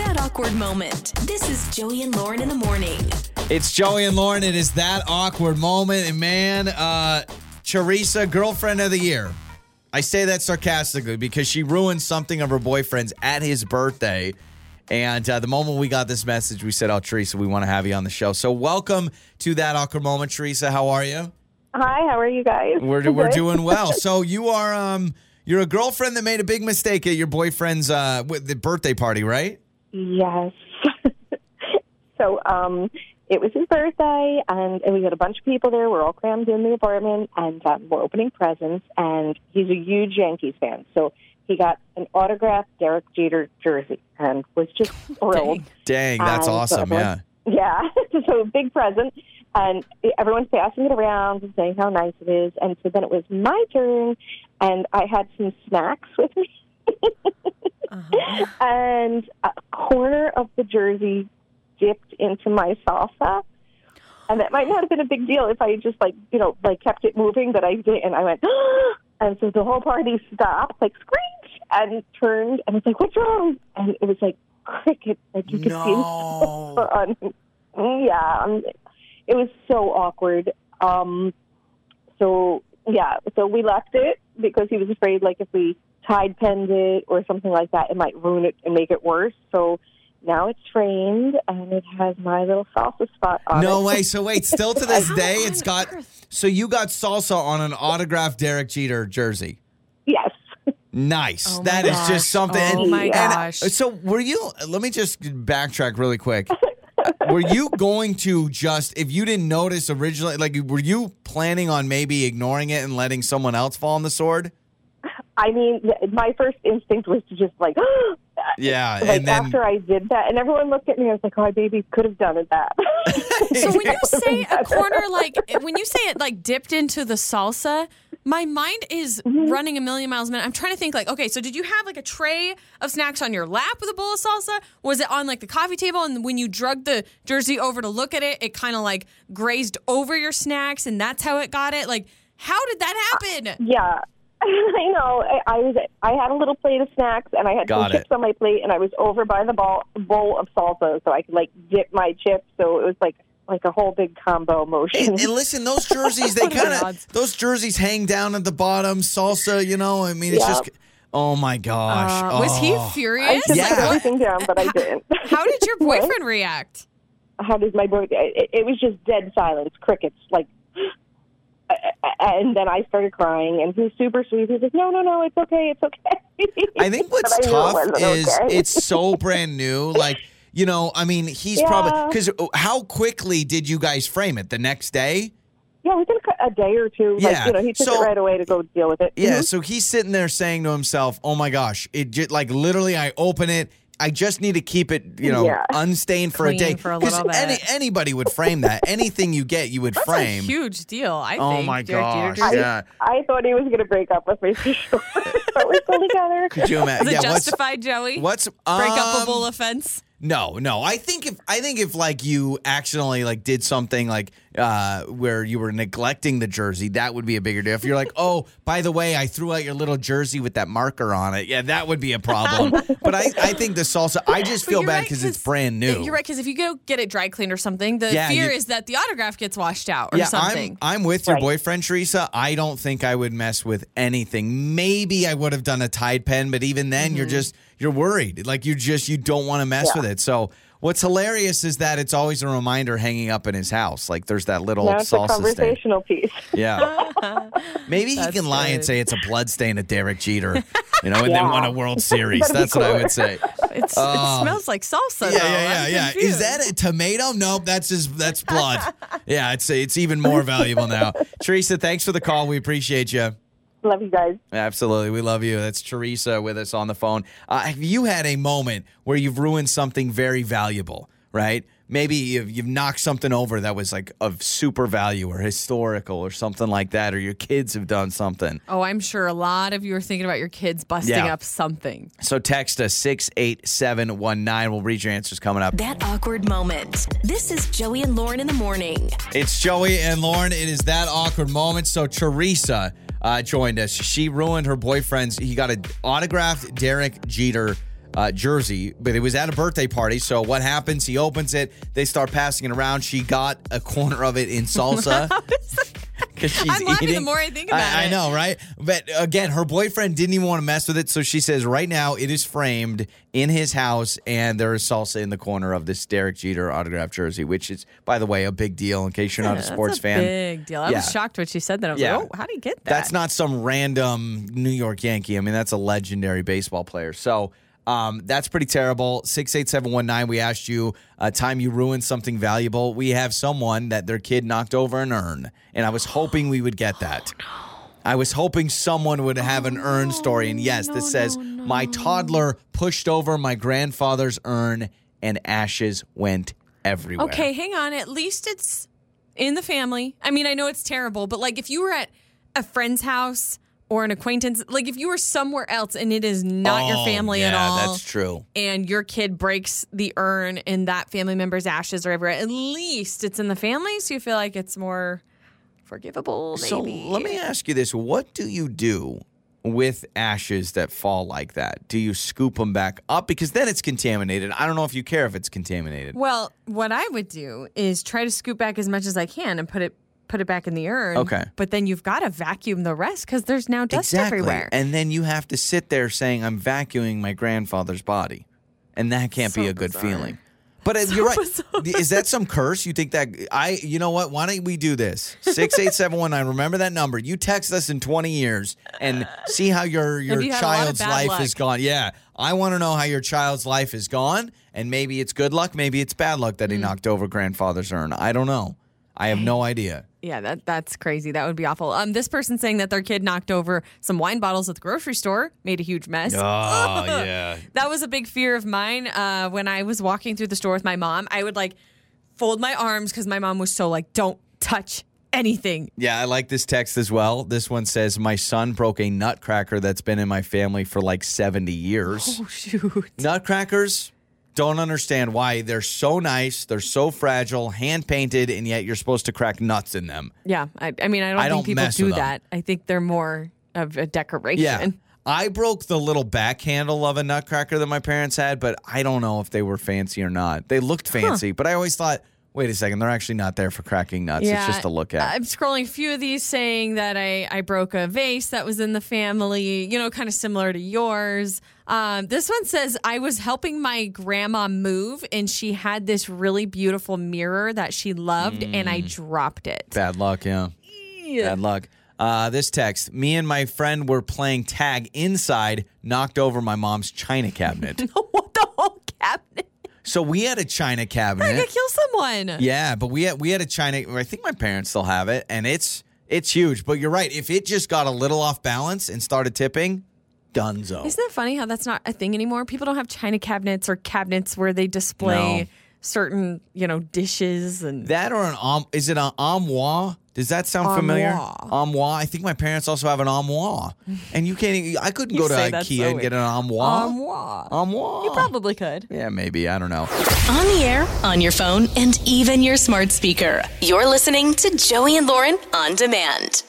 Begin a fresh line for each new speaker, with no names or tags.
That awkward moment. This is Joey and Lauren in the morning.
It's Joey and Lauren. It is that awkward moment. And man, uh, Teresa, girlfriend of the year. I say that sarcastically because she ruined something of her boyfriend's at his birthday. And uh, the moment we got this message, we said, Oh, Teresa, we want to have you on the show. So, welcome to that awkward moment, Teresa. How are you?
Hi, how are you guys?
We're, we're doing well. So, you are um, you're a girlfriend that made a big mistake at your boyfriend's uh, with the birthday party, right?
Yes. so, um, it was his birthday, and, and we had a bunch of people there. We're all crammed in the apartment, and um, we're opening presents. And he's a huge Yankees fan, so he got an autographed Derek Jeter jersey, and was just thrilled.
Dang, that's
And so
awesome. Yeah.
Yeah, so a big present, and everyone's passing it around and saying how nice it is. And so then it was my turn, and I had some snacks with me, and a corner of the jersey dipped into my salsa. And that might not have been a big deal if I just like you know like kept it moving, but I did, and I went, and so the whole party stopped, like screech, and turned, and was like, "What's wrong?" And it was like cricket, like you could see on. Yeah, um, it was so awkward. Um, so yeah, so we left it because he was afraid, like if we tide penned it or something like that, it might ruin it and make it worse. So now it's framed and it has my little salsa spot on
No
it.
No way. So wait, still to this day, it's got. So you got salsa on an autographed Derek Jeter jersey.
Yes.
Nice.
Oh
That
my
is
gosh.
just something.
Oh
and-
my
and,
gosh.
so were you? Let me just backtrack really quick. were you going to just if you didn't notice originally? Like, were you planning on maybe ignoring it and letting someone else fall on the sword?
I mean, my first instinct was to just like,
Yeah,
like
and then
after I did that, and everyone looked at me. I was like, "Oh, my baby could have done it that."
So when you say a corner, like when you say it like dipped into the salsa, my mind is
Mm-hmm.
running a million miles a minute. I'm trying to think like, okay, so did you have like a tray of snacks on your lap with a bowl of salsa? Was it on like the coffee table? And when you drug the jersey over to look at it, it kind of like grazed over your snacks, and that's how it got it. Like, how did that happen?
Yeah. I know. I, I was. I had a little plate of snacks, and I had
Got
some
it.
chips on my plate, and I was over by the ball, bowl of salsa, so I could like dip my chips. So it was like like a whole big combo motion.
And, and listen, those jerseys, they
What are the
kind of those jerseys hang down at the bottom. Salsa, you know. I mean, it's
Yeah.
just. Oh my gosh!
Uh, was he
Oh.
I
furious?
Yeah.
have everything down, but I didn't.
How did your boyfriend react?
How did my boy? It, it was just dead silence, crickets. Like, and then I started crying, and he's super sweet. He was like, "No, no, no, it's okay, it's okay."
I think what's
I
tough
wasn't
is
okay.
it's so brand new. Like, you know, I mean, he's
Yeah.
probably because how quickly did you guys frame it? The next day?
yeah, within a- a day or two.
Yeah,
Like, you know, he took
so-
it right away to go deal with it.
Yeah.
Mhm.
So he's sitting there saying to himself, "Oh my gosh, it just like literally, I open it." I just need to keep it, you know,
Yeah.
unstained for a day.
for a
'Cause
little bit.
Any, anybody would frame that. Anything you get, you would
That's
frame.
a huge deal. I
oh
think.
my
Derek Jeter
gosh!
jersey.
Yeah.
I thought he was going to break up with me for sure, but we're still together.
Could you imagine?
Is it
yeah. What's
justified, Joey?
what's
Break up a
um,
bull offense?
No, no. I think if I think if like you accidentally like did something like uh where you were neglecting the jersey, that would be a bigger deal. If you're like, oh, by the way, I threw out your little jersey with that marker on it, yeah, that would be a problem. but I, I think the salsa, I just feel
you're
bad
right,
because it's brand new.
You're right because if you go get it dry cleaned or something, the
Yeah,
fear
you-
is that the autograph gets washed out or
yeah,
something.
I'm I'm with your
Right.
boyfriend, Teresa. I don't think I would mess with anything. Maybe I would have done a Tide pen, but even then,
Mm-hmm.
you're just you're worried. Like you just you don't want to mess
Yeah.
with it. So what's hilarious is that it's always a reminder hanging up in his house. Like there's that little
Now it's a
salsa stain.
conversational piece.
Yeah, maybe he can lie and say it's a blood stain of Derek Jeter. You know, and then
Yeah.
won a World Series.
That'd
That's what I would say.
It's, it um, smells like salsa.
Yeah,
though.
yeah, yeah, yeah. Is that a tomato? Nope, that's his. That's blood. yeah, it's it's even more valuable now. Teresa, thanks for the call. We appreciate you.
Love you guys.
Absolutely, we love you. That's Teresa with us on the phone. Uh, have you had a moment where you've ruined something very valuable? Right? Maybe you've, you've knocked something over that was like of super value or historical or something like that, or your kids have done something.
Oh, I'm sure a lot of you are thinking about your kids busting
Yeah.
up something.
So text us six eight seven one nine. We'll read your answers coming up.
That awkward moment. This is Joey and Lauren in the morning.
It's Joey and Lauren. It is that awkward moment. So Teresa uh, joined us. She ruined her boyfriend's. He got an autographed Derek Jeter uh, jersey, but it was at a birthday party. So what happens? He opens it. They start passing it around. She got a corner of it in salsa. Because she's
I'm laughing the more I think about
I, I know, right? But again, her boyfriend didn't even want to mess with it. So she says right now it is framed in his house, and there is salsa in the corner of this Derek Jeter autographed jersey, which is, by the way, a big deal in case you're not a sports
a
fan.
Big deal. I
Yeah.
was shocked when she said that. I was
Yeah.
like, oh, how do you get that?
That's not some random New York Yankee. I mean, that's a legendary baseball player. So um, that's pretty terrible. 68719, we asked you a time you ruined something valuable. We have someone that their kid knocked over an urn, and I was hoping we would get that. I was hoping someone would have an urn story. And yes, this says my toddler pushed over my grandfather's urn and ashes went everywhere.
Okay, hang on. At least it's in the family. I mean, I know it's terrible, but like if you were at a friend's house or an acquaintance, like if you were somewhere else and it is not your
Oh,
family at
yeah,
all,
That's true.
and your kid breaks the urn and that family member's ashes are everywhere, at least it's in the family, so you feel like it's more forgivable. Maybe.
So let me ask you this: What do you do with ashes that fall like that? Do you scoop them back up because then it's contaminated? I don't know if you care if it's contaminated.
Well, what I would do is try to scoop back as much as I can and put it put it back in the urn.
Okay.
But then you've got to vacuum the rest because there's now dust
exactly.
everywhere.
And then you have to sit there saying, "I'm vacuuming my grandfather's body," and that can't be a good
bizarre.
feeling. But uh, you're right.
bizarre.
Is that some curse? You think that I? You know what? Why don't we do this? Six eight seven one nine. Remember that number. You text us in twenty years and see how your your
you had a lot of
child's life
luck.
is gone. Yeah, I want to know how your child's life is gone, and maybe it's good luck, maybe it's bad luck that he
Mm.
knocked over grandfather's urn. I don't know. I have no idea.
Yeah, that that's crazy. That would be awful. Um, this person saying that their kid knocked over some wine bottles at the grocery store, made a huge mess.
Oh yeah.
That was a big fear of mine. Uh, when I was walking through the store with my mom, I would like fold my arms because my mom was so like, "Don't touch anything."
Yeah, I like this text as well. This one says, My son broke a nutcracker that's been in my family for like 70 years.
Oh shoot!
Nutcrackers, don't understand why they're so nice, they're so fragile, hand painted, and yet you're supposed to crack nuts in them.
Yeah, I, I mean, I don't
I
think
don't
people do that. I think they're more of a decoration.
Yeah. I broke the little back handle of a nutcracker that my parents had, but I don't know if they were fancy or not. They looked fancy, but I always thought, wait a second, they're actually not there for cracking nuts. It's just to look at.
I'm scrolling a few of these saying that I, I broke a vase that was in the family, you know, kind of similar to yours. Um, this one says I was helping my grandma move and she had this really beautiful mirror that she loved and I dropped it.
Bad luck, yeah. Bad luck. Uh, this text: Me and my friend were playing tag inside, knocked over my mom's china cabinet.
what cabinet?
So we had a china cabinet.
I could kill someone.
Yeah, but we had we had a china. I think my parents still have it, and it's it's huge. But you're right. If it just got a little off balance and started tipping, dunzo.
Isn't that funny how that's not a thing anymore? People don't have china cabinets or cabinets where they display
No.
certain, you know, dishes and
That or an um, is it an armoire? Does that sound familiar?
Armoire.
Armoire. I think my parents also have an armoire, and you can't. even- I couldn't go to IKEA
so
and get an armoire.
armoire.
Armoire.
You probably could.
Yeah, maybe. I don't know.
On the air, on your phone, and even your smart speaker. You're listening to Joey and Lauren on demand.